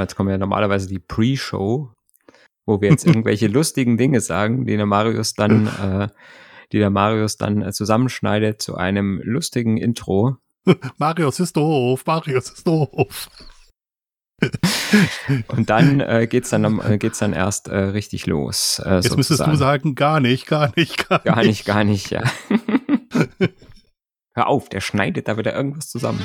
zwar jetzt kommen ja normalerweise die Pre-Show, wo wir jetzt irgendwelche lustigen Dinge sagen, die der Marius dann, äh, die der Marius dann äh, zusammenschneidet zu einem lustigen Intro. Marius ist doof, Marius ist doof. Und dann äh, geht's dann äh, geht's dann erst äh, richtig los. Äh, Jetzt müsstest du sagen, gar nicht, gar nicht, gar, gar nicht. Gar nicht, gar nicht, ja. Hör auf, der schneidet da wieder irgendwas zusammen.